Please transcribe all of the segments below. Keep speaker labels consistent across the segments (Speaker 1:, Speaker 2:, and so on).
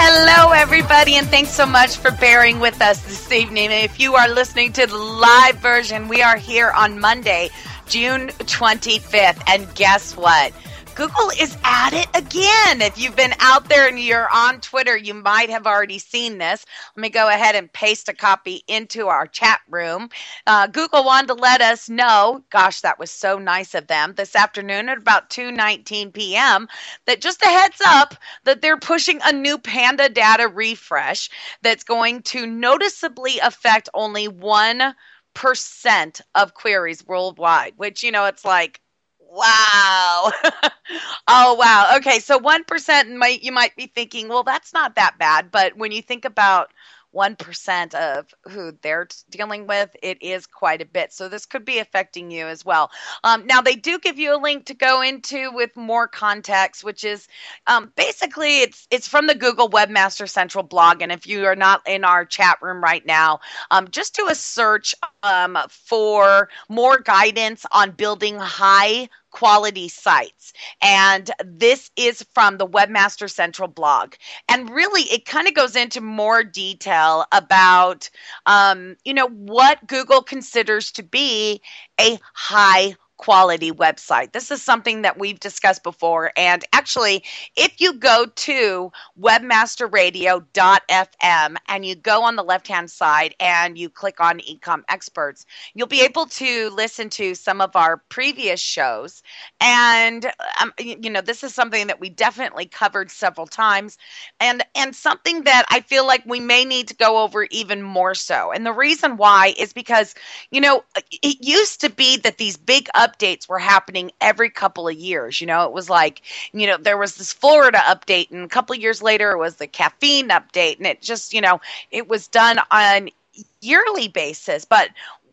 Speaker 1: Hello, everybody, and thanks so much for bearing with us this evening. If you are listening to the live version, we are here on Monday, June 25th. And guess what? Google is at it again. If you've been out there and you're on Twitter, you might have already seen this. Let me go ahead and paste a copy into our chat room. Uh, Google wanted to let us know, gosh, that was so nice of them, this afternoon at about 2:19 p.m. that just a heads up that they're pushing a new Panda data refresh that's going to noticeably affect only one percent of queries worldwide. Which you know, it's like Wow. oh wow. Okay, so 1% might you might be thinking, well that's not that bad, but when you think about 1% of who they're dealing with, it is quite a bit. So this could be affecting you as well. Um, now, they do give you a link to go into with more context, which is um, basically it's it's from the Google Webmaster Central blog. And if you are not in our chat room right now, um, just do a search um, for more guidance on building high quality sites. And this is from the Webmaster Central blog. And really, it kind of goes into more detail about, um, you know, what Google considers to be a high quality website. This is something that we've discussed before. And actually, if you go to webmasterradio.fm and you go on the left hand side and you click on Ecom Experts, you'll be able to listen to some of our previous shows. And, um, you know, this is something that we definitely covered several times and, and something that I feel like we may need to go over even more so. And the reason why is because, you know, it used to be that these big up updates were happening every couple of years. You know, it was like, you know, there was this Florida update, and a couple of years later, it was the caffeine update, and it just, you know, it was done on yearly basis. But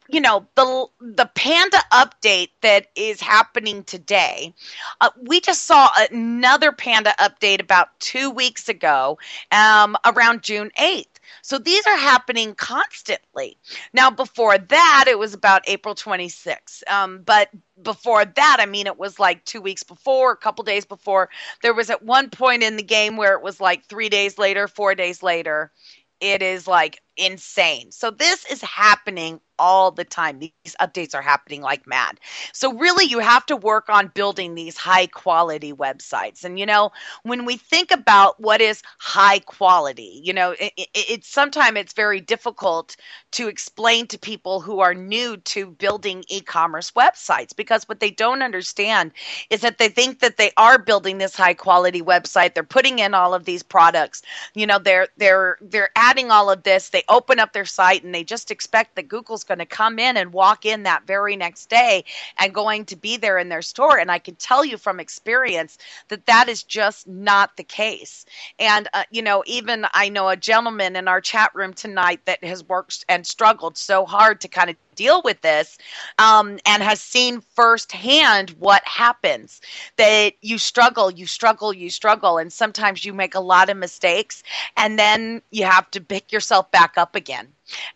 Speaker 1: you know the the panda update that is happening today uh, we just saw another panda update about two weeks ago um, around june 8th so these are happening constantly. Now, before that, it was about April 26th. Um, but before that, I mean, it was like two weeks before, a couple days before. There was at one point in the game where it was like three days later, four days later. It is like insane. So this is happening all the time. These updates are happening like mad. So, really, you have to work on building these high quality websites. And, you know, when we think about what is high quality, you know, it, it, it's sometimes it's very difficult to explain to people who are new to building e commerce websites because what they don't understand is that they think that they are building this high quality website. They're putting in all of these products, you know, they're, they're, they're adding all of this. They open up their site and they just expect that Google's going to come in and walk in that very next day and going to be there in their store. And I can tell you from experience that that is just not the case. And, uh, you know, even I know a gentleman in our chat room tonight that has worked and struggled so hard to kind of deal with this um, and has seen firsthand what happens that you struggle you struggle you struggle and sometimes you make a lot of mistakes and then you have to pick yourself back up again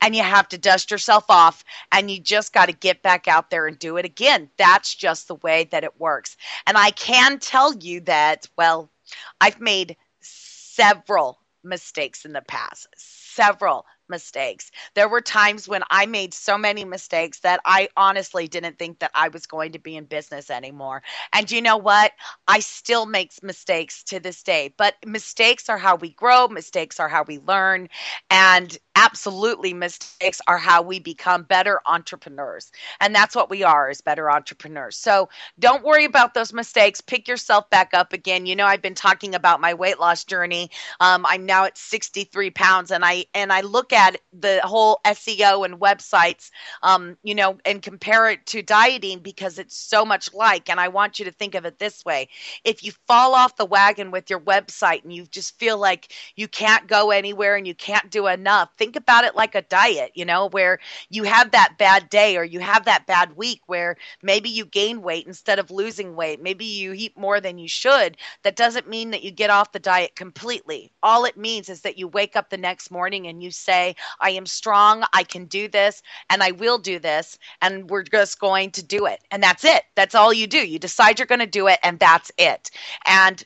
Speaker 1: and you have to dust yourself off and you just got to get back out there and do it again. That's just the way that it works. And i can tell you that well i've made several mistakes in the past several mistakes. There were times when I made so many mistakes that I honestly didn't think that I was going to be in business anymore. And you know what? I still make mistakes to this day, but mistakes are how we grow, mistakes are how we learn. And absolutely mistakes are how we become better entrepreneurs. And that's what we are as better entrepreneurs. So don't worry about those mistakes. Pick yourself back up again. You know, I've been talking about my weight loss journey. Um, I'm now at 63 pounds and I and I look at the whole SEO and websites, um, you know, and compare it to dieting because it's so much like. And I want you to think of it this way: if you fall off the wagon with your website and you just feel like you can't go anywhere and you can't do enough, think about it like a diet. You know, where you have that bad day or you have that bad week where maybe you gain weight instead of losing weight. Maybe you eat more than you should. That doesn't mean that you get off the diet completely. All it means is that you wake up the next morning and you say, I am strong, I can do this, and I will do this, and we're just going to do it. And that's it. That's all you do. You decide you're going to do it, and that's it. And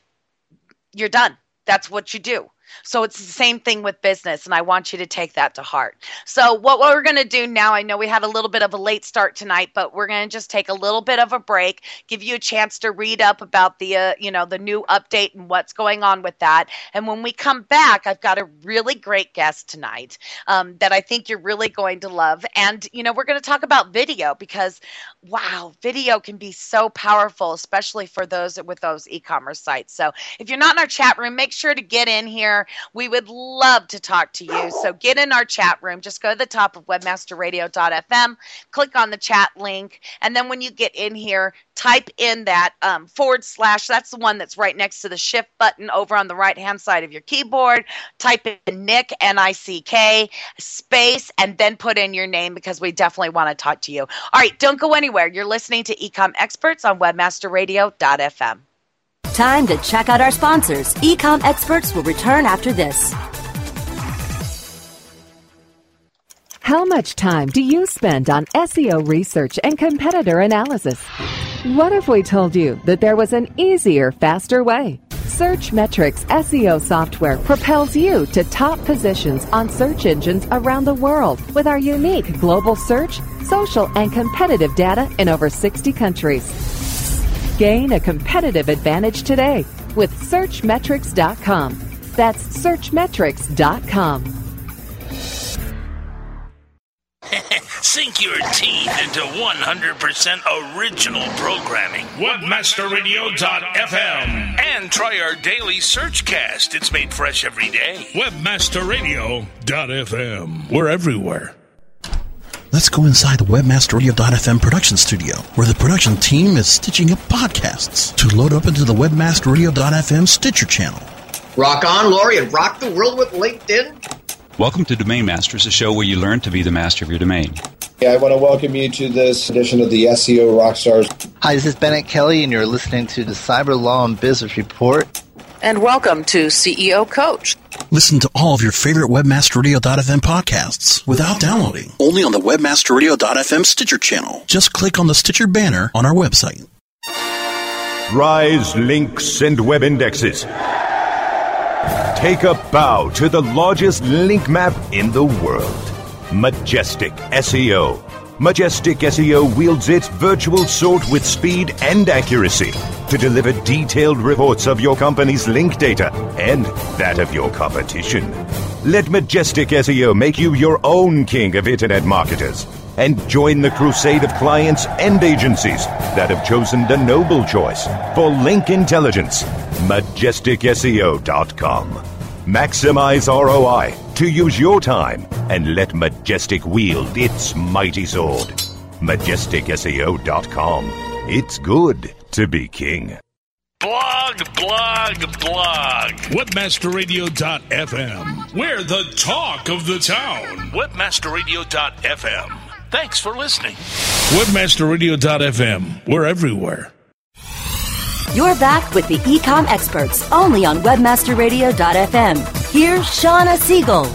Speaker 1: you're done. That's what you do. So it's the same thing with business, and I want you to take that to heart. So, what we're going to do now, I know we had a little bit of a late start tonight, but we're going to just take a little bit of a break, give you a chance to read up about the, uh, you know, the new update and what's going on with that. And when we come back, I've got a really great guest tonight um, that I think you're really going to love. And, you know, we're going to talk about video because, wow, video can be so powerful, especially for those with those e commerce sites. So, if you're not in our chat room, make sure to get in here we would love to talk to you. So get in our chat room. Just go to the top of webmasterradio.fm, click on the chat link, and then when you get in here, type in that um, forward slash. That's the one that's right next to the shift button over on the right hand side of your keyboard. Type in Nick, N I C K, space, and then put in your name because we definitely want to talk to you. All right, don't go anywhere. You're listening to Ecom Experts on webmasterradio.fm.
Speaker 2: Time to check out our sponsors. Ecom experts will return after this.
Speaker 3: How much time do you spend on SEO research and competitor analysis? What if we told you that there was an easier, faster way? Searchmetrics SEO software propels you to top positions on search engines around the world with our unique global search, social, and competitive data in over 60 countries. Gain a competitive advantage today with Searchmetrics.com. That's Searchmetrics.com.
Speaker 4: Sink your teeth into 100% original programming.
Speaker 5: Webmasterradio.fm.
Speaker 4: And try our daily Searchcast. It's made fresh every day.
Speaker 5: Webmasterradio.fm. We're everywhere.
Speaker 6: Let's go inside the WebmasterRadio.fm production studio, where the production team is stitching up podcasts to load up into the WebmasterRadio.fm Stitcher channel.
Speaker 7: Rock on, Lori, and rock the world with LinkedIn.
Speaker 8: Welcome to Domain Masters, a show where you learn to be the master of your domain.
Speaker 9: I want to welcome you to this edition of the SEO Rockstars.
Speaker 10: Hi, this is Bennett Kelly, and you're listening to the Cyber Law and Business Report.
Speaker 11: And welcome to CEO Coach.
Speaker 6: Listen to all of your favorite WebmasterRadio.fm podcasts without downloading. Only on the WebmasterRadio.fm Stitcher channel. Just click on the Stitcher banner on our website.
Speaker 12: Rise links and web indexes. Take a bow to the largest link map in the world. Majestic SEO. Majestic SEO wields its virtual sword with speed and accuracy to deliver detailed reports of your company's link data and that of your competition. Let Majestic SEO make you your own king of internet marketers and join the crusade of clients and agencies that have chosen the noble choice for link intelligence. MajesticSEO.com. Maximize ROI to use your time and let Majestic wield its mighty sword. MajesticSEO.com. It's good to be king.
Speaker 4: Blog, blog, blog.
Speaker 5: Webmasterradio.fm. We're the talk of the town.
Speaker 4: Webmasterradio.fm. Thanks for listening.
Speaker 5: Webmasterradio.fm. We're everywhere.
Speaker 2: You're back with the Ecom experts only on webmasterradio.fm. Here's Shawna Siegel.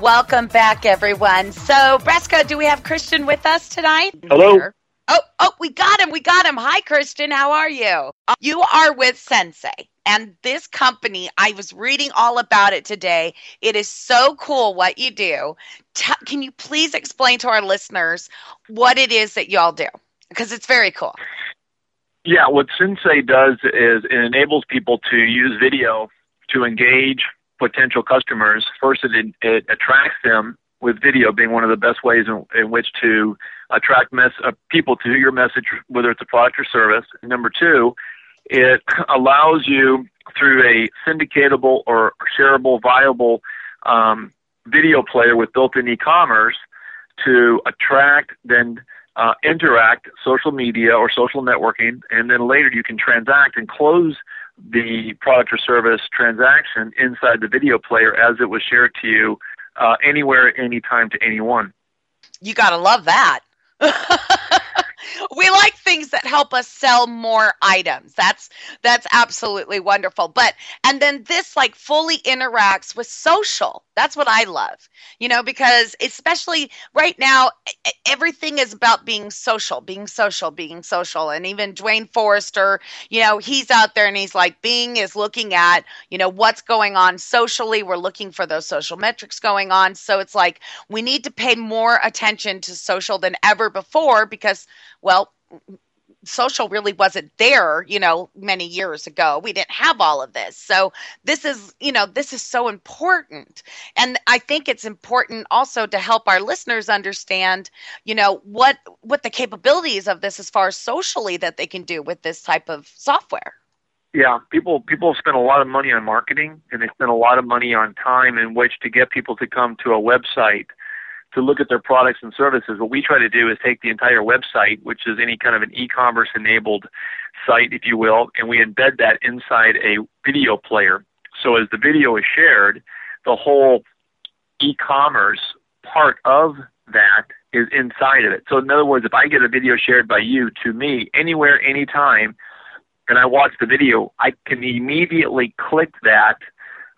Speaker 1: Welcome back, everyone. So, Bresco, do we have Christian with us tonight?
Speaker 13: Hello.
Speaker 1: Oh, oh, we got him. We got him. Hi, Christian. How are you? Uh, you are with Cinsay. And this company, I was reading all about it today. It is so cool what you do. T- can you please explain to our listeners what it is that y'all do? Because it's very cool.
Speaker 13: Yeah, what Cinsay does is it enables people to use video to engage potential customers. First, it, it attracts them with video being one of the best ways in, in which to attract uh, people to your message, whether it's a product or service. Number two, it allows you through a syndicatable or shareable, viable um, video player with built-in e-commerce to attract, then uh, interact, social media or social networking, and then later you can transact and close the product or service transaction inside the video player as it was shared to you uh, anywhere, anytime to anyone.
Speaker 1: You got to love that. We like things that help us sell more items. That's that's absolutely wonderful. But and then this like fully interacts with social. That's what i love you know because especially right now everything is about being social being social being social. And even Duane Forrester you know he's out there and he's like Bing is looking at you know what's going on socially. We're looking for those social metrics going on. So it's like we need to pay more attention to social than ever before because well, social really wasn't there, you know, many years ago. We didn't have all of this. So this is, you know, this is so important. And I think it's important also to help our listeners understand, you know, what what the capabilities of this as far as socially that they can do with this type of software.
Speaker 13: Yeah, people people spend a lot of money on marketing and they spend a lot of money on time in which to get people to come to a website to look at their products and services. What we try to do is take the entire website, which is any kind of an e-commerce enabled site, if you will, and we embed that inside a video player. So as the video is shared, the whole e-commerce part of that is inside of it. So in other words, if I get a video shared by you to me anywhere, anytime, and I watch the video, I can immediately click that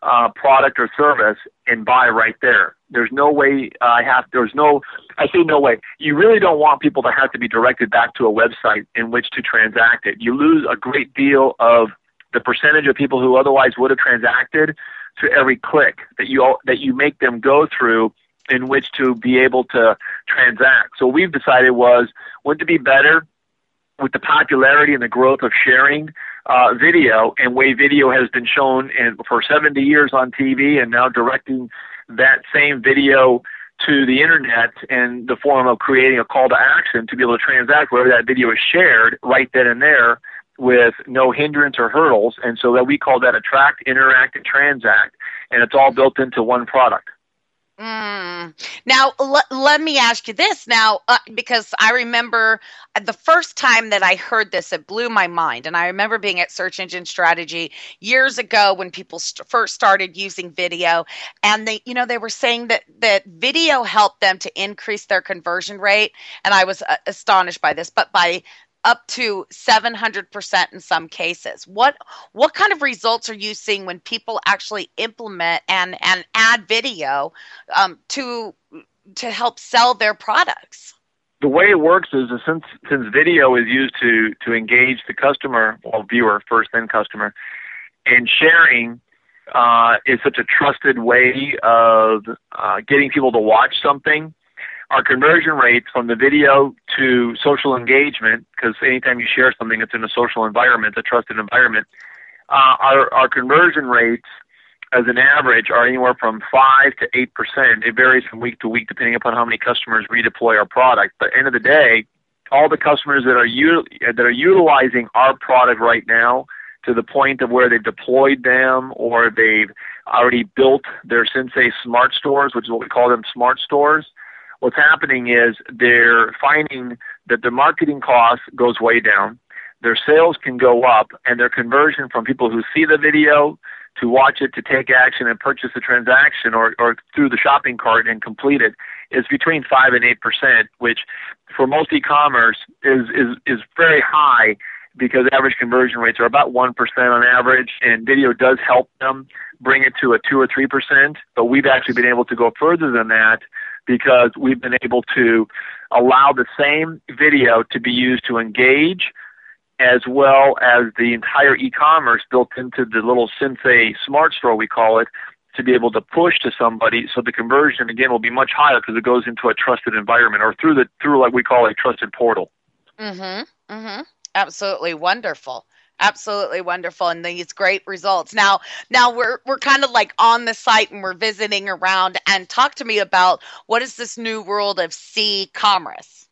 Speaker 13: uh, product or service and buy right there. There's no way uh, I have. There's no. I say no way. You really don't want people to have to be directed back to a website in which to transact it. You lose a great deal of the percentage of people who otherwise would have transacted to every click that you that you make them go through in which to be able to transact. So we've decided was wouldn't it be better with the popularity and the growth of sharing uh, video and way video has been shown for 70 years on TV and now directing that same video to the internet in the form of creating a call to action to be able to transact wherever that video is shared right then and there with no hindrance or hurdles. And so that we call that attract, interact, and transact. And it's all built into one product.
Speaker 1: Mm. Now, l- let me ask you this now, uh, because I remember the first time that I heard this, it blew my mind. And I remember being at Search Engine Strategy years ago when people st- first started using video, and they, you know, they were saying that that video helped them to increase their conversion rate, and I was uh, astonished by this. But by up to 700% in some cases. What what kind of results are you seeing when people actually implement and and add video um, to to help sell their products?
Speaker 13: The way it works is since since video is used to to engage the customer, well viewer first then customer, and sharing uh, is such a trusted way of uh, getting people to watch something our conversion rates from the video to social engagement, because anytime you share something, it's in a social environment, a trusted environment, uh, our, our conversion rates as an average are anywhere from 5 to 8%. It varies from week to week depending upon how many customers redeploy our product. But at the end of the day, all the customers that are, that are utilizing our product right now to the point of where they've deployed them or they've already built their Cinsay smart stores, which is what we call them smart stores, what's happening is they're finding that the marketing cost goes way down, their sales can go up, and their conversion from people who see the video to watch it to take action and purchase the transaction or, or through the shopping cart and complete it is between five and eight percent, which for most e-commerce is is is very high because average conversion rates are about one percent on average, and video does help them bring it to a two or three percent. But we've actually been able to go further than that because we've been able to allow the same video to be used to engage as well as the entire e-commerce built into the little Cinsay smart store we call it to be able to push to somebody so the conversion again will be much higher because it goes into a trusted environment or through the through like we call a trusted portal.
Speaker 1: Mhm. Mhm. Absolutely wonderful. Absolutely wonderful and these great results now now we're we're kind of like on the site and we're visiting around and talk to me about what is this new world of c-commerce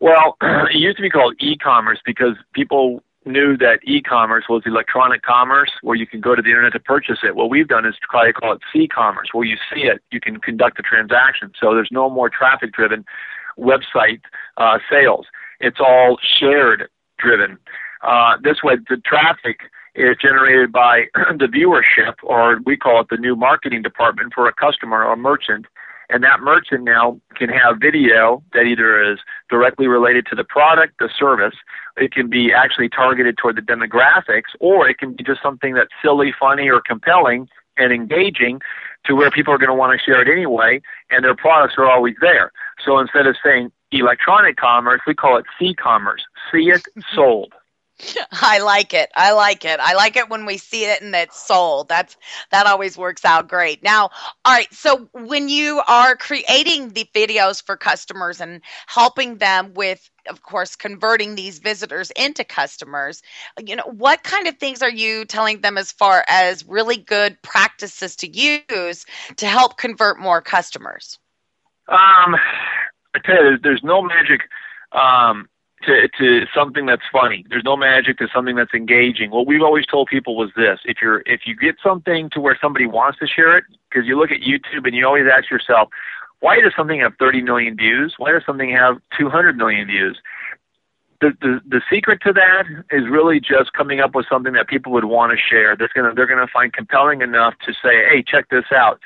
Speaker 13: well it used to be called e-commerce because people knew that e-commerce was electronic commerce where you can go to the internet to purchase it. What we've done is try to call it c-commerce where you see it, you can conduct a transaction. So there's no more traffic driven website uh, sales. It's all shared driven. Uh, this way, the traffic is generated by the viewership, or we call it the new marketing department for a customer or a merchant. And that merchant now can have video that either is directly related to the product, the service, it can be actually targeted toward the demographics, or it can be just something that's silly, funny, or compelling and engaging to where people are going to want to share it anyway, and their products are always there. So instead of saying electronic commerce, we call it c-commerce. See it sold.
Speaker 1: I like it. I like it. I like it when we see it and it's sold. That's that always works out great. Now, all right, so when you are creating the videos for customers and helping them with of course converting these visitors into customers, you know, what kind of things are you telling them as far as really good practices to use to help convert more customers?
Speaker 13: Um I tell you, there's, there's no magic um, to, to something that's funny. There's no magic to something that's engaging. What we've always told people was this: if you're if you get something to where somebody wants to share it, because you look at YouTube and you always ask yourself, why does something have 30 million views? Why does something have 200 million views? The, the the secret to that is really just coming up with something that people would want to share. That's gonna they're gonna find compelling enough to say, hey, check this out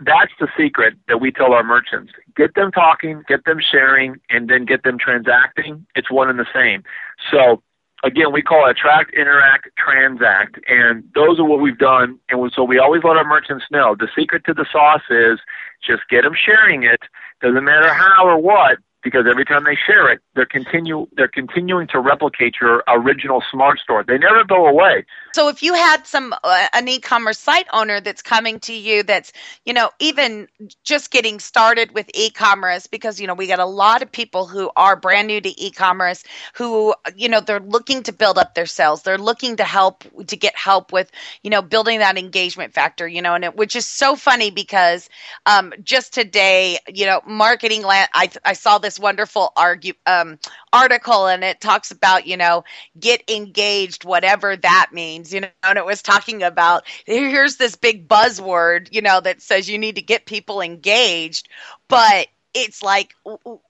Speaker 13: that's the secret that we tell our merchants. Get them talking, get them sharing, and then get them transacting. It's one and the same. So again, we call it attract, interact, transact, and those are what we've done. And so we always let our merchants know the secret to the sauce is just get them sharing it. Doesn't matter how or what because every time they share it, they're continue they're continuing to replicate your original smart store. They never go away.
Speaker 1: So if you had some uh, an e-commerce site owner that's coming to you that's, you know, even just getting started with e-commerce because you know, we got a lot of people who are brand new to e-commerce who, you know, they're looking to build up their sales. They're looking to help to get help with, you know, building that engagement factor, you know, and it, which is so funny because um, just today, you know, marketing land I I saw this wonderful argue, um, article and it talks about you know get engaged whatever that means you know and it was talking about here's this big buzzword you know that says you need to get people engaged. But it's like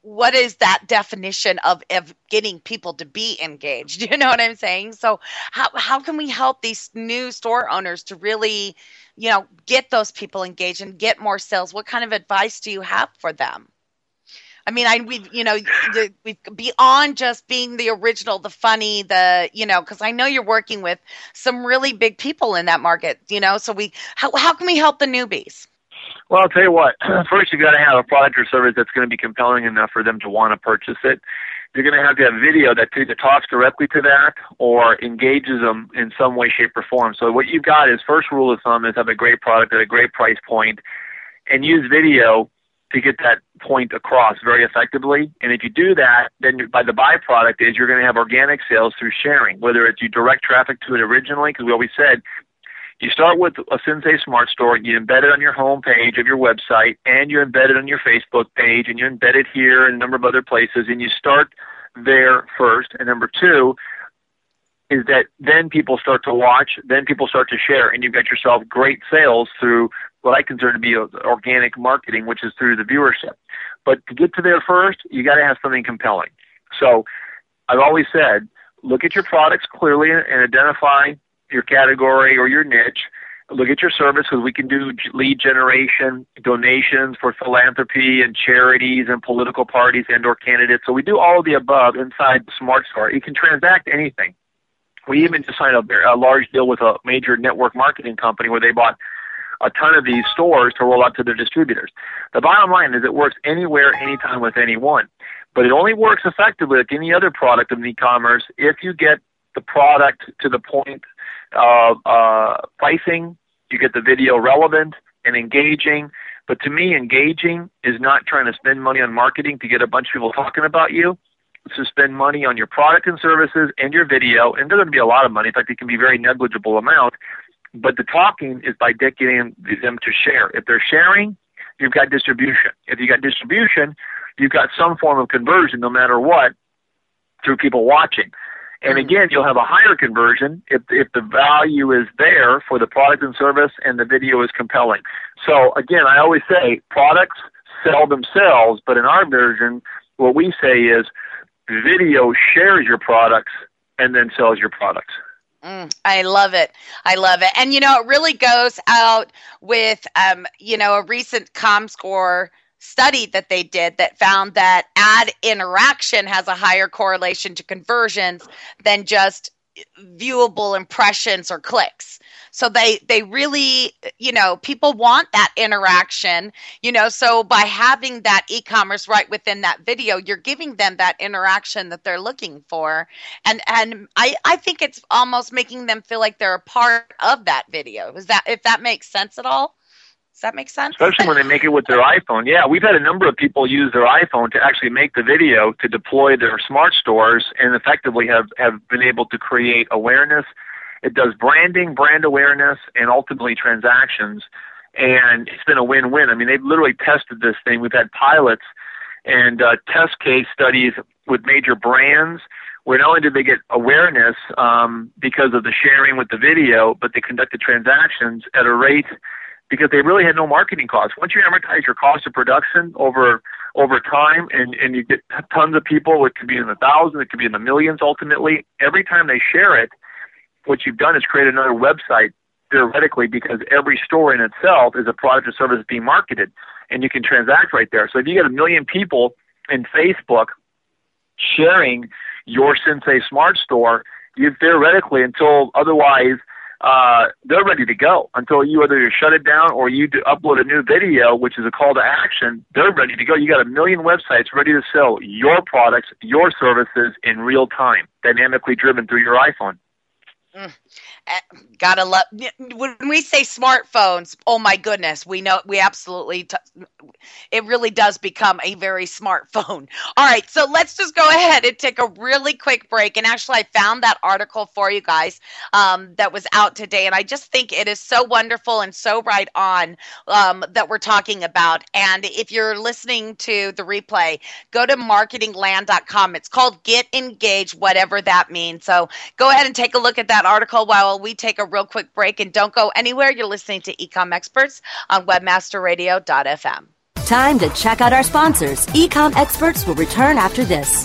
Speaker 1: what is that definition of, of getting people to be engaged? You know what i'm saying? So how, how can we help these new store owners to really you know get those people engaged and get more sales? What kind of advice do you have for them I mean, I we you know the, we beyond just being the original, the funny, the you know, because I know you're working with some really big people in that market. You know, so we how how can we help the newbies?
Speaker 13: Well, I'll tell you what. First, you've got to have a product or service that's going to be compelling enough for them to want to purchase it. You're going to have to have video that either talks directly to that or engages them in some way, shape, or form. So what you've got is first rule of thumb is have a great product at a great price point, and use video to get that point across very effectively. And if you do that, then by the byproduct is you're going to have organic sales through sharing, whether it's you direct traffic to it originally, because we always said you start with a Cinsay Smart Store, you embed it on your home page of your website, and you embed it on your Facebook page, and you embed it here and a number of other places, and you start there first. And number two, is that then people start to watch, then people start to share, and you've got yourself great sales through what I consider to be organic marketing, which is through the viewership. But to get to there first, you got to have something compelling. So I've always said, look at your products clearly and identify your category or your niche. Look at your service because we can do lead generation, donations for philanthropy and charities and political parties and or candidates. So we do all of the above inside Smart Store. You can transact anything. We even just signed a, a large deal with a major network marketing company where they bought a ton of these stores to roll out to their distributors. The bottom line is it works anywhere, anytime with anyone. But it only works effectively like any other product of e-commerce if you get the product to the point of uh, pricing, you get the video relevant and engaging. But to me, engaging is not trying to spend money on marketing to get a bunch of people talking about you. To spend money on your product and services and your video, and it going to be a lot of money. In fact, it can be very negligible amount. But the talking is by getting them to share. If they're sharing, you've got distribution. If you got distribution, you've got some form of conversion, no matter what, through people watching. And mm-hmm. again, you'll have a higher conversion if if the value is there for the product and service and the video is compelling. So again, I always say products sell themselves, but in our version, what we say is video shares your products and then sells your products.
Speaker 1: Mm, I love it. I love it. And you know, it really goes out with um, you know, a recent ComScore study that they did that found that ad interaction has a higher correlation to conversions than just viewable impressions or clicks. So they they really you know people want that interaction you know so by having that e-commerce right within that video you're giving them that interaction that they're looking for. And and i i think it's almost making them feel like they're a part of that video. Is that if that makes sense at all does that make sense?
Speaker 13: Especially when they make it with their iPhone. Yeah, we've had a number of people use their iPhone to actually make the video to deploy their smart stores and effectively have, have been able to create awareness. It does branding, brand awareness, and ultimately transactions. And it's been a win win. I mean, they've literally tested this thing. We've had pilots and uh, test case studies with major brands where not only did they get awareness um, because of the sharing with the video, but they conducted transactions at a rate because they really had no marketing costs. Once you amortize your cost of production over over time, and and you get tons of people, it could be in the thousands, it could be in the millions. Ultimately, every time they share it, what you've done is create another website theoretically because every store in itself is a product or service being marketed, and you can transact right there. So if you get a million people in Facebook sharing your Cinsay Smart Store, you theoretically, until otherwise uh, they're ready to go until you either shut it down or you upload a new video, which is a call to action. They're ready to go. You got a million websites ready to sell your products, your services in real time, dynamically driven through your iPhone.
Speaker 1: Mm. Eh, gotta love when we say smartphones oh my goodness we know we absolutely t- it really does become a very smartphone all right so let's just go ahead and take a really quick break and actually i found that article for you guys um, that was out today and i just think it is so wonderful and so right on um, that we're talking about and if you're listening to the replay go to marketingland.com it's called get engaged whatever that means so go ahead and take a look at that article while we take a real quick break and don't go anywhere. You're listening to Ecom Experts on webmasterradio.fm.
Speaker 2: Time to check out our sponsors. Ecom Experts will return after this.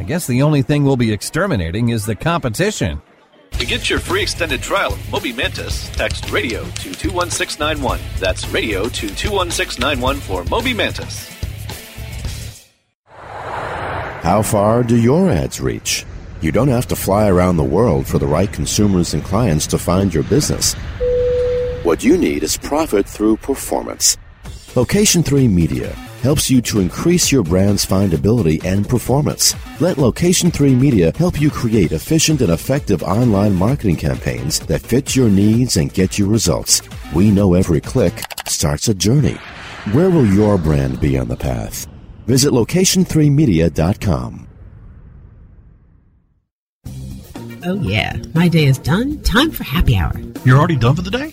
Speaker 14: I guess the only thing we'll be exterminating is the competition.
Speaker 15: To get your free extended trial of Moby Mantis, text radio to 21691. That's radio to 21691 for Moby Mantis.
Speaker 16: How far do your ads reach? You don't have to fly around the world for the right consumers and clients to find your business. What you need is profit through performance. Location 3 Media helps you to increase your brand's findability and performance. Let Location 3 Media help you create efficient and effective online marketing campaigns that fit your needs and get you results. We know every click starts a journey. Where will your brand be on the path? Visit location3media.com.
Speaker 17: Oh, yeah. My day is done. Time for happy hour.
Speaker 6: You're already done for the day?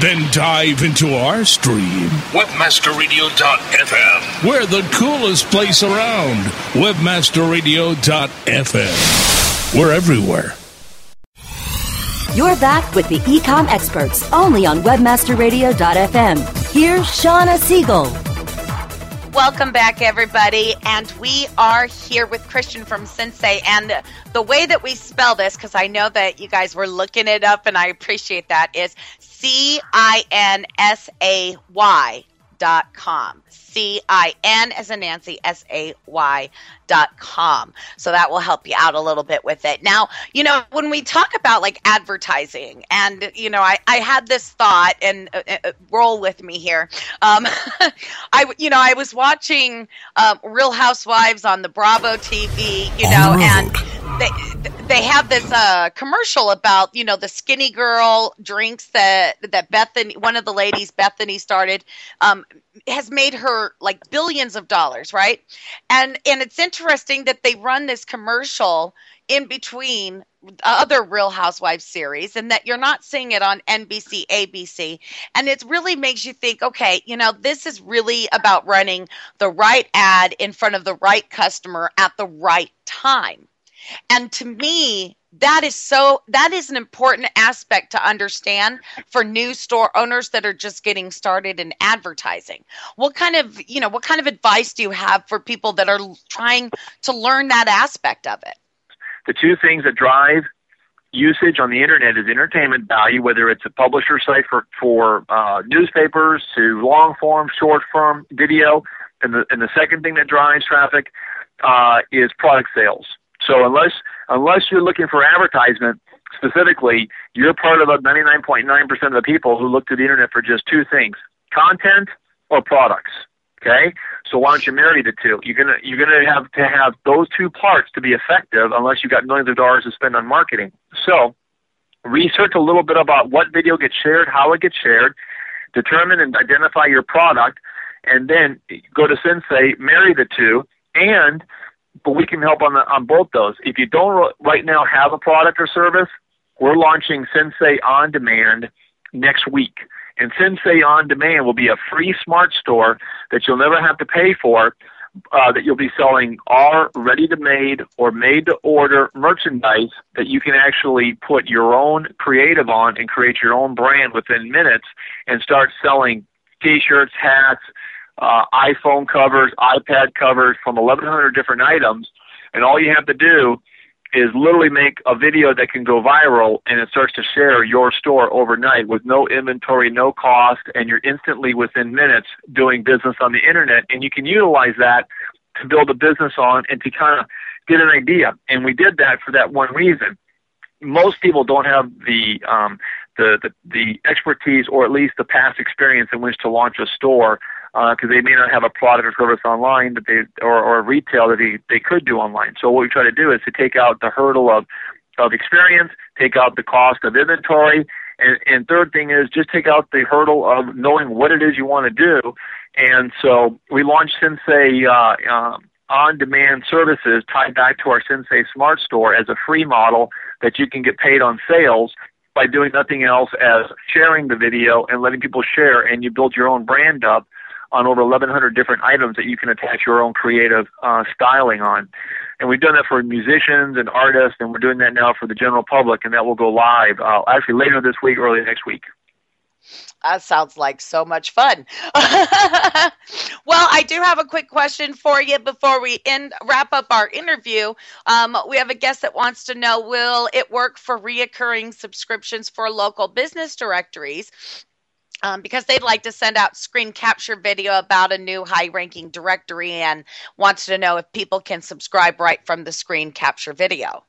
Speaker 5: Then dive into our stream.
Speaker 4: Webmasterradio.fm.
Speaker 5: We're the coolest place around. Webmasterradio.fm. We're everywhere.
Speaker 2: You're back with the Ecom Experts only on WebmasterRadio.fm. Here's Shawna Siegel.
Speaker 1: Welcome back, everybody. And we are here with Christian from Cinsay. And the way that we spell this, because I know that you guys were looking it up and I appreciate that, is C I N S A Y dot com. C I N as in Nancy, S A Y dot com. So that will help you out a little bit with it. Now, you know, when we talk about like advertising, and, you know, I, I had this thought, and uh, uh, roll with me here. Um, I, you know, I was watching um, Real Housewives on the Bravo TV, you know, and they they have this uh, commercial about you know the skinny girl drinks that that Bethenny, one of the ladies Bethenny started, um, has made her like billions of dollars, right? And and it's interesting that they run this commercial in between other Real Housewives series, and that you're not seeing it on NBC, ABC, and it really makes you think, okay, you know, this is really about running the right ad in front of the right customer at the right time. And to me, that is so that is an important aspect to understand for new store owners that are just getting started in advertising. What kind of you know what kind of advice do you have for people that are trying to learn that aspect of it?
Speaker 13: The two things that drive usage on the internet is entertainment value whether it's a publisher site for for uh, newspapers to long form short form video. And the and the second thing that drives traffic uh, is product sales so unless unless you're looking for advertisement specifically, you're part of the 99.9% of the people who look to the internet for just two things: content or products. Okay, so why don't you marry the two? You're gonna you're gonna have to have those two parts to be effective, unless you've got millions of dollars to spend on marketing. So research a little bit about what video gets shared, how it gets shared, determine and identify your product, and then go to Cinsay, marry the two, and but we can help on the, on both those. If you don't right now have a product or service, we're launching Cinsay On Demand next week. And Cinsay On Demand will be a free smart store that you'll never have to pay for. Uh, that you'll be selling our ready to made or made to order merchandise that you can actually put your own creative on and create your own brand within minutes and start selling t-shirts, hats, uh, iPhone covers, iPad covers from 1,100 different items, and all you have to do is literally make a video that can go viral and it starts to share your store overnight with no inventory, no cost, and you're instantly within minutes doing business on the internet. And you can utilize that to build a business on and to kind of get an idea. And we did that for that one reason. Most people don't have the um, the, the the expertise or at least the past experience in which to launch a store because uh, they may not have a product or service online that they or, or retail that they, they could do online. So what we try to do is to take out the hurdle of of experience, take out the cost of inventory, and, and third thing is just take out the hurdle of knowing what it is you want to do. And so we launched Cinsay uh, uh, on-demand services tied back to our Cinsay Smart Store as a free model that you can get paid on sales by doing nothing else as sharing the video and letting people share, and you build your own brand up on over 1,100 different items that you can attach your own creative uh, styling on. And we've done that for musicians and artists, and we're doing that now for the general public, and that will go live uh, actually later this week, early next week.
Speaker 1: That sounds like so much fun. well, I do have a quick question for you before we end wrap up our interview. Um, we have a guest that wants to know: Will it work for reoccurring subscriptions for local business directories? Um, because they'd like to send out screen capture video about a new high ranking directory and wants to know if people can subscribe right from the screen capture video.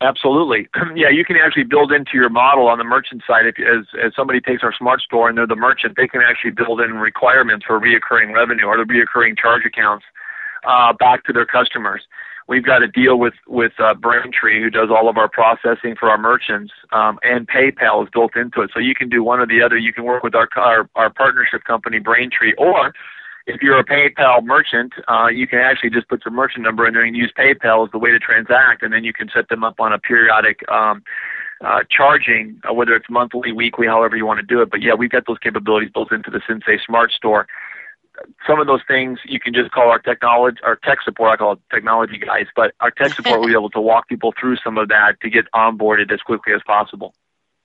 Speaker 13: Absolutely. Yeah, you can actually build into your model on the merchant side. If as, as somebody takes our smart store and they're the merchant, they can actually build in requirements for reoccurring revenue or the reoccurring charge accounts uh, back to their customers we've got a deal with with uh, Braintree, who does all of our processing for our merchants, um, and PayPal is built into it. So you can do one or the other. You can work with our our, our partnership company, Braintree, or if you're a PayPal merchant, uh, you can actually just put your merchant number in there and use PayPal as the way to transact, and then you can set them up on a periodic um, uh, charging, uh, whether it's monthly, weekly, however you want to do it. But yeah, we've got those capabilities built into the Cinsay Smart Store. Some of those things you can just call our technology, our tech support. I call it technology guys, but our tech support will be able to walk people through some of that to get onboarded as quickly as possible.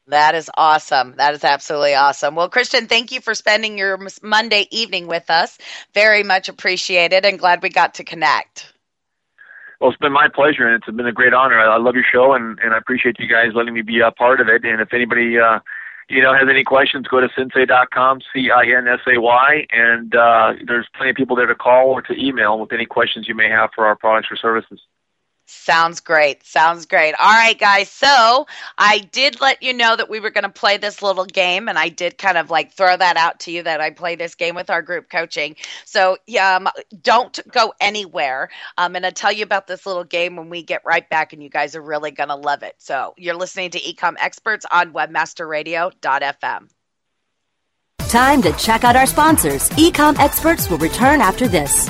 Speaker 1: That is awesome. That is absolutely awesome. Well, Christian, thank you for spending your Monday evening with us. Very much appreciated and glad we got to connect.
Speaker 13: Well, it's been my pleasure, and it's been a great honor. I love your show, and, and I appreciate you guys letting me be a part of it. And if anybody, uh, you know, has any questions, go to cinsay.com, C-I-N-S-A-Y, and uh, there's plenty of people there to call or to email with any questions you may have for our products or services.
Speaker 1: Sounds great. Sounds great. All right, guys. So I did let you know that we were going to play this little game, and I did kind of like throw that out to you that I play this game with our group coaching. So um, don't go anywhere. I'm going to tell you about this little game when we get right back, and you guys are really going to love it. So you're listening to Ecom Experts on WebmasterRadio.fm.
Speaker 2: Time to check out our sponsors. Ecom Experts will return after this.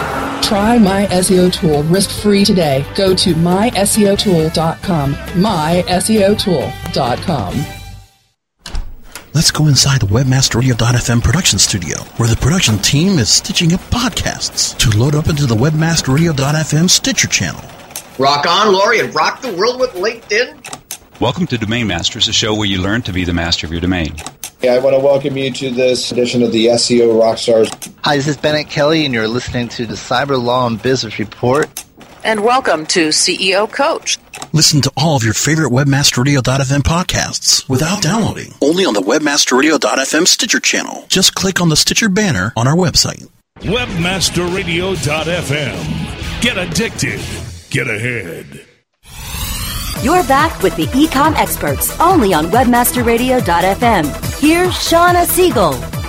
Speaker 18: Try My SEO Tool risk-free today. Go to myseotool.com. myseotool.com.
Speaker 6: Let's go inside the WebmasterRadio.fm production studio, where the production team is stitching up podcasts to load up into the WebmasterRadio.fm Stitcher channel.
Speaker 7: Rock on, Lori, and rock the world with LinkedIn.
Speaker 8: Welcome to Domain Masters, a show where you learn to be the master of your domain.
Speaker 9: I want to welcome you to this edition of the SEO Rockstars.
Speaker 10: Hi, this is Bennet Kelley, and you're listening to the Cyber Law and Business Report.
Speaker 11: And welcome to CEO Coach.
Speaker 6: Listen to all of your favorite WebmasterRadio.fm podcasts without downloading. Only on the WebmasterRadio.fm Stitcher channel. Just click on the Stitcher banner on our website.
Speaker 5: WebmasterRadio.fm. Get addicted. Get ahead.
Speaker 2: You're back with the Ecom Experts, only on WebmasterRadio.fm. Here's Shawna Siegel.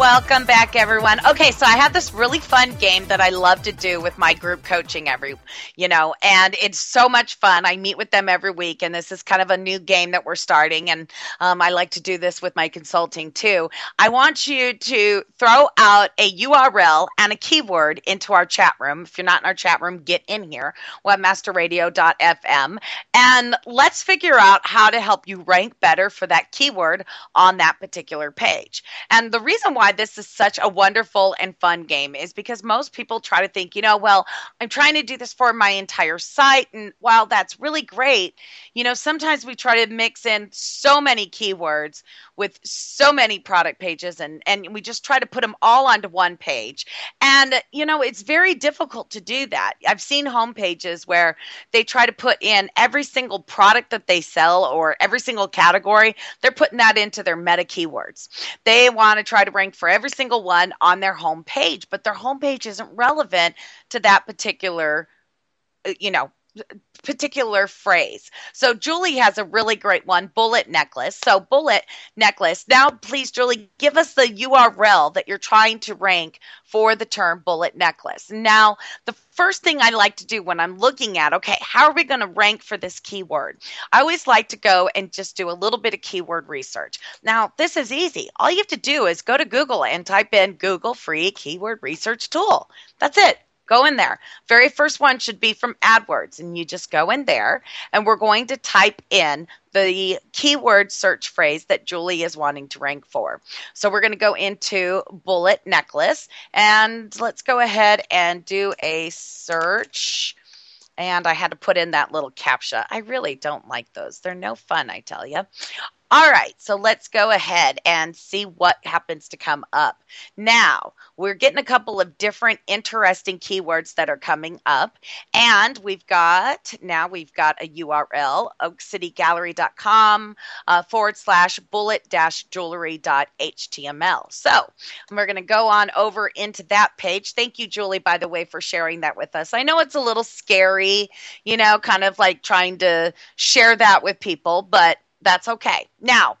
Speaker 1: Welcome back, everyone. Okay, so I have this really fun game that I love to do with my group coaching every, you know, and it's so much fun. I meet with them every week, and this is kind of a new game that we're starting, and um, I like to do this with my consulting too. I want you to throw out a URL and a keyword into our chat room. If you're not in our chat room, get in here, webmasterradio.fm, and let's figure out how to help you rank better for that keyword on that particular page. And the reason why why this is such a wonderful and fun game is because most people try to think, you know, well, I'm trying to do this for my entire site. And while that's really great, you know, sometimes we try to mix in so many keywords with so many product pages and and we just try to put them all onto one page. And you know it's very difficult to do that. I've seen home pages where they try to put in every single product that they sell or every single category they're putting that into their meta keywords. They want to try to rank for every single one on their home page but their home page isn't relevant to that particular uh, you know particular phrase. So Julie has a really great one, bullet necklace. So bullet necklace. Now please Julie, give us the URL that you're trying to rank for the term bullet necklace. Now, the first thing I like to do when I'm looking at, okay, how are we going to rank for this keyword? I always like to go and just do a little bit of keyword research. Now, this is easy. All you have to do is go to Google and type in Google free keyword research tool. That's it. Go in there. Very first one should be from AdWords, and you just go in there, and we're going to type in the keyword search phrase that Julie is wanting to rank for. So we're going to go into bullet necklace, and let's go ahead and do a search and I had to put in that little captcha. I really don't like those. They're no fun, I tell you. All right, so let's go ahead and see what happens to come up. Now, we're getting a couple of different interesting keywords that are coming up. And we've got, now we've got a URL, oakcitygallery.com uh, forward slash bullet dash jewelry.html. So we're going to go on over into that page. Thank you, Julie, by the way, for sharing that with us. I know it's a little scary, you know, kind of like trying to share that with people, but that's okay. Now,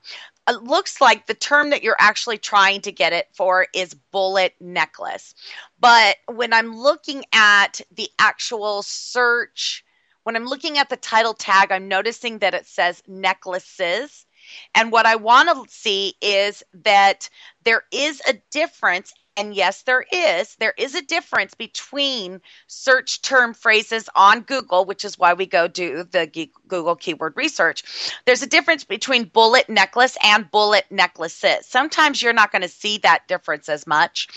Speaker 1: it looks like the term that you're actually trying to get it for is bullet necklace. But when I'm looking at the actual search, when I'm looking at the title tag, I'm noticing that it says necklaces. And what I want to see is that there is a difference and yes, there is. There is a difference between search term phrases on Google, which is why we go do the Google keyword research. There's a difference between bullet necklace and bullet necklaces. Sometimes you're not going to see that difference as much,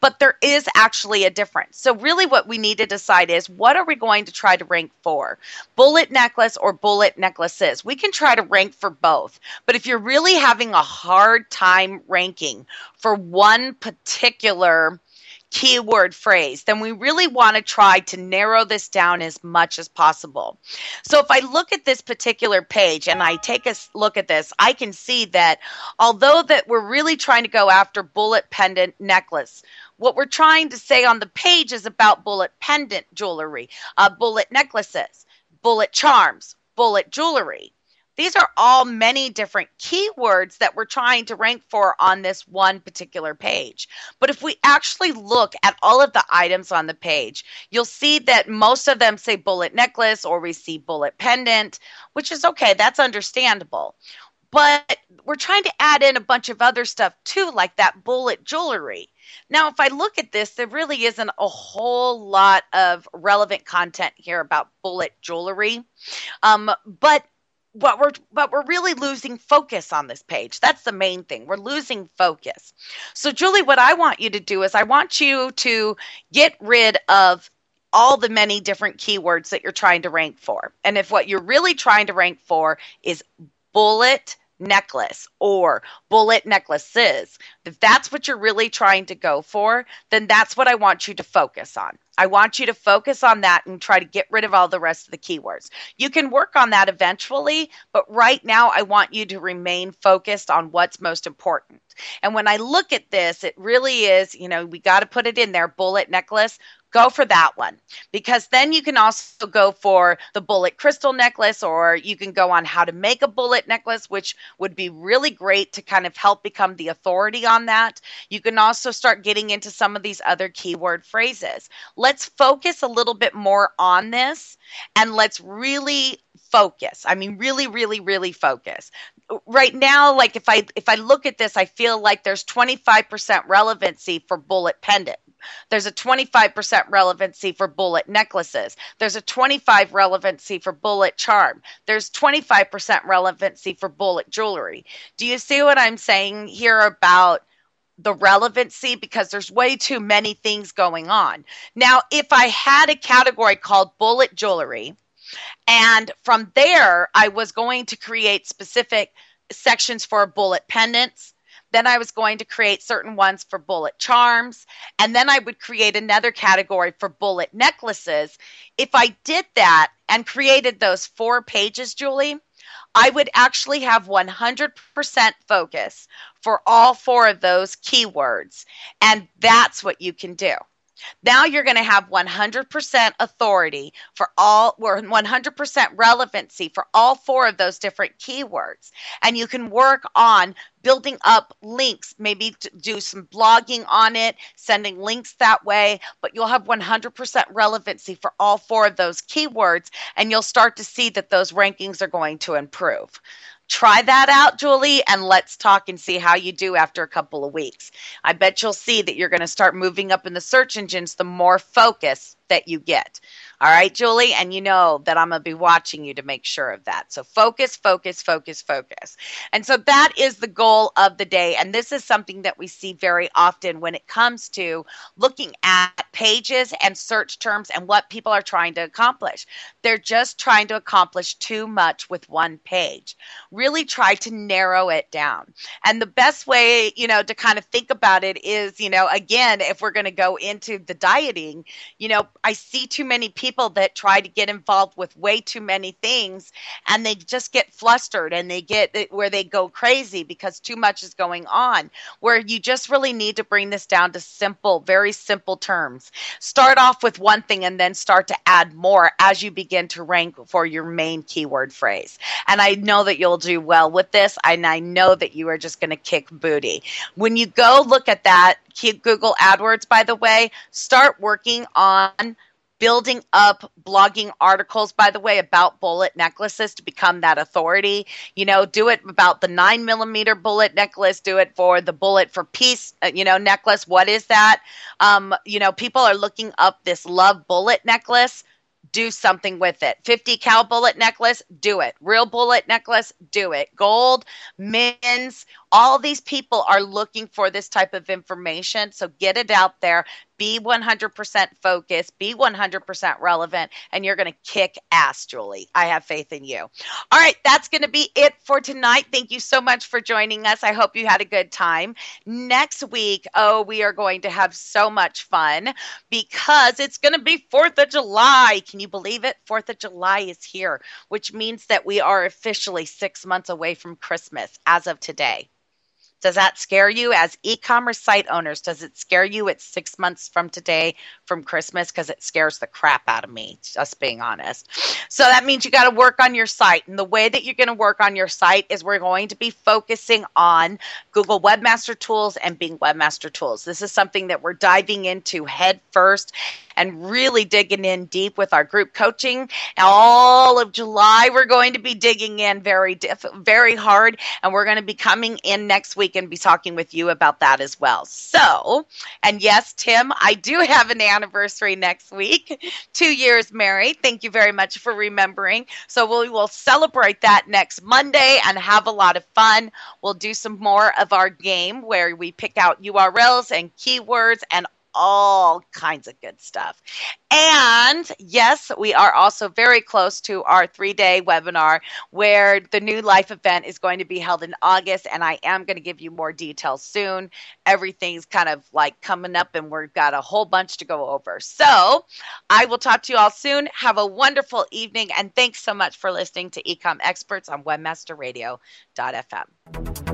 Speaker 1: but there is actually a difference. So, really, what we need to decide is what are we going to try to rank for? Bullet necklace or bullet necklaces? We can try to rank for both, but if you're really having a hard time ranking for one particular keyword phrase, then we really want to try to narrow this down as much as possible. So if I look at this particular page and I take a look at this, I can see that although that we're really trying to go after bullet pendant necklace, what we're trying to say on the page is about bullet pendant jewelry, uh, bullet necklaces, bullet charms, bullet jewelry. These are all many different keywords that we're trying to rank for on this one particular page. But if we actually look at all of the items on the page, you'll see that most of them say bullet necklace or we see bullet pendant, which is okay, that's understandable. But we're trying to add in a bunch of other stuff too, like that bullet jewelry. Now, if I look at this, there really isn't a whole lot of relevant content here about bullet jewelry. Um, but what we're but we're really losing focus on this page. That's the main thing. We're losing focus. So julie what i want you to do is i want you to get rid of all the many different keywords that you're trying to rank for. And if what you're really trying to rank for is bullet necklace or bullet necklaces, if that's what you're really trying to go for, then that's what I want you to focus on. I want you to focus on that and try to get rid of all the rest of the keywords. You can work on that eventually, but right now I want you to remain focused on what's most important. And when I look at this, it really is, you know, we got to put it in there bullet necklace go for that one. Because then you can also go for the bullet crystal necklace or you can go on how to make a bullet necklace which would be really great to kind of help become the authority on that. You can also start getting into some of these other keyword phrases. Let's focus a little bit more on this and let's really focus. I mean really really really focus. Right now like if i if i look at this i feel like there's 25% relevancy for bullet pendant there's a 25% relevancy for bullet necklaces. There's a 25 relevancy for bullet charm. There's 25% relevancy for bullet jewelry. Do you see what I'm saying here about the relevancy because there's way too many things going on. Now, if I had a category called bullet jewelry, and from there I was going to create specific sections for bullet pendants, then I was going to create certain ones for bullet charms. And then I would create another category for bullet necklaces. If I did that and created those four pages, Julie, I would actually have 100% focus for all four of those keywords. And that's what you can do. Now you're going to have 100% authority for all, or 100% relevancy for all four of those different keywords. And you can work on building up links, maybe do some blogging on it, sending links that way, but you'll have 100% relevancy for all four of those keywords, and you'll start to see that those rankings are going to improve. Try that out, Julie, and let's talk and see how you do after a couple of weeks. I bet you'll see that you're going to start moving up in the search engines the more focus that you get. All right, Julie, and you know that I'm going to be watching you to make sure of that. So focus, focus, focus, focus. And so that is the goal of the day. And this is something that we see very often when it comes to looking at pages and search terms and what people are trying to accomplish. They're just trying to accomplish too much with one page. Really try to narrow it down. And the best way, you know, to kind of think about it is, you know, again, if we're going to go into the dieting, you know, I see too many people that try to get involved with way too many things and they just get flustered and they get eh, where they go crazy because too much is going on. Where you just really need to bring this down to simple, very simple terms. Start off with one thing and then start to add more as you begin to rank for your main keyword phrase. And I know that you'll do well with this, and I know that you are just going to kick booty. When you go look at that, Google AdWords, by the way, start working on building up blogging articles, by the way, about bullet necklaces to become that authority. You know, do it about the nine millimeter bullet necklace, do it for the bullet for peace, uh, you know, necklace. What is that? Um, you know, people are looking up this love bullet necklace do something with it. 50 cal bullet necklace, do it. Real bullet necklace, do it. Gold, men's, all these people are looking for this type of information. So get it out there be 100% focused, be 100% relevant, and you're going to kick ass, Julie. I have faith in you. All right, that's going to be it for tonight. Thank you so much for joining us. I hope you had a good time. Next week, oh, we are going to have so much fun because it's going to be 4th of July. Can you believe it? 4th of July is here, which means that we are officially six months away from Christmas as of today. Does that scare you as e commerce site owners? Does it scare you at six months from today from Christmas? Because it scares the crap out of me, just being honest. So that means you got to work on your site. And the way that you're going to work on your site is we're going to be focusing on Google Webmaster Tools and Bing Webmaster Tools. This is something that we're diving into head first and really digging in deep with our group coaching. All of July, we're going to be digging in very, diff- very hard, and we're going to be coming in next week and be talking with you about that as well. So, and yes, Tim, I do have an anniversary next week, two years married. Thank you very much for remembering. So we will celebrate that next Monday and have a lot of fun. We'll do some more of our game where we pick out URLs and keywords and all kinds of good stuff. And yes, we are also very close to our three day webinar where the new life event is going to be held in August. And I am going to give you more details soon. Everything's kind of like coming up, and we've got a whole bunch to go over. So I will talk to you all soon. Have a wonderful evening. And thanks so much for listening to Ecom Experts on WebmasterRadio.fm.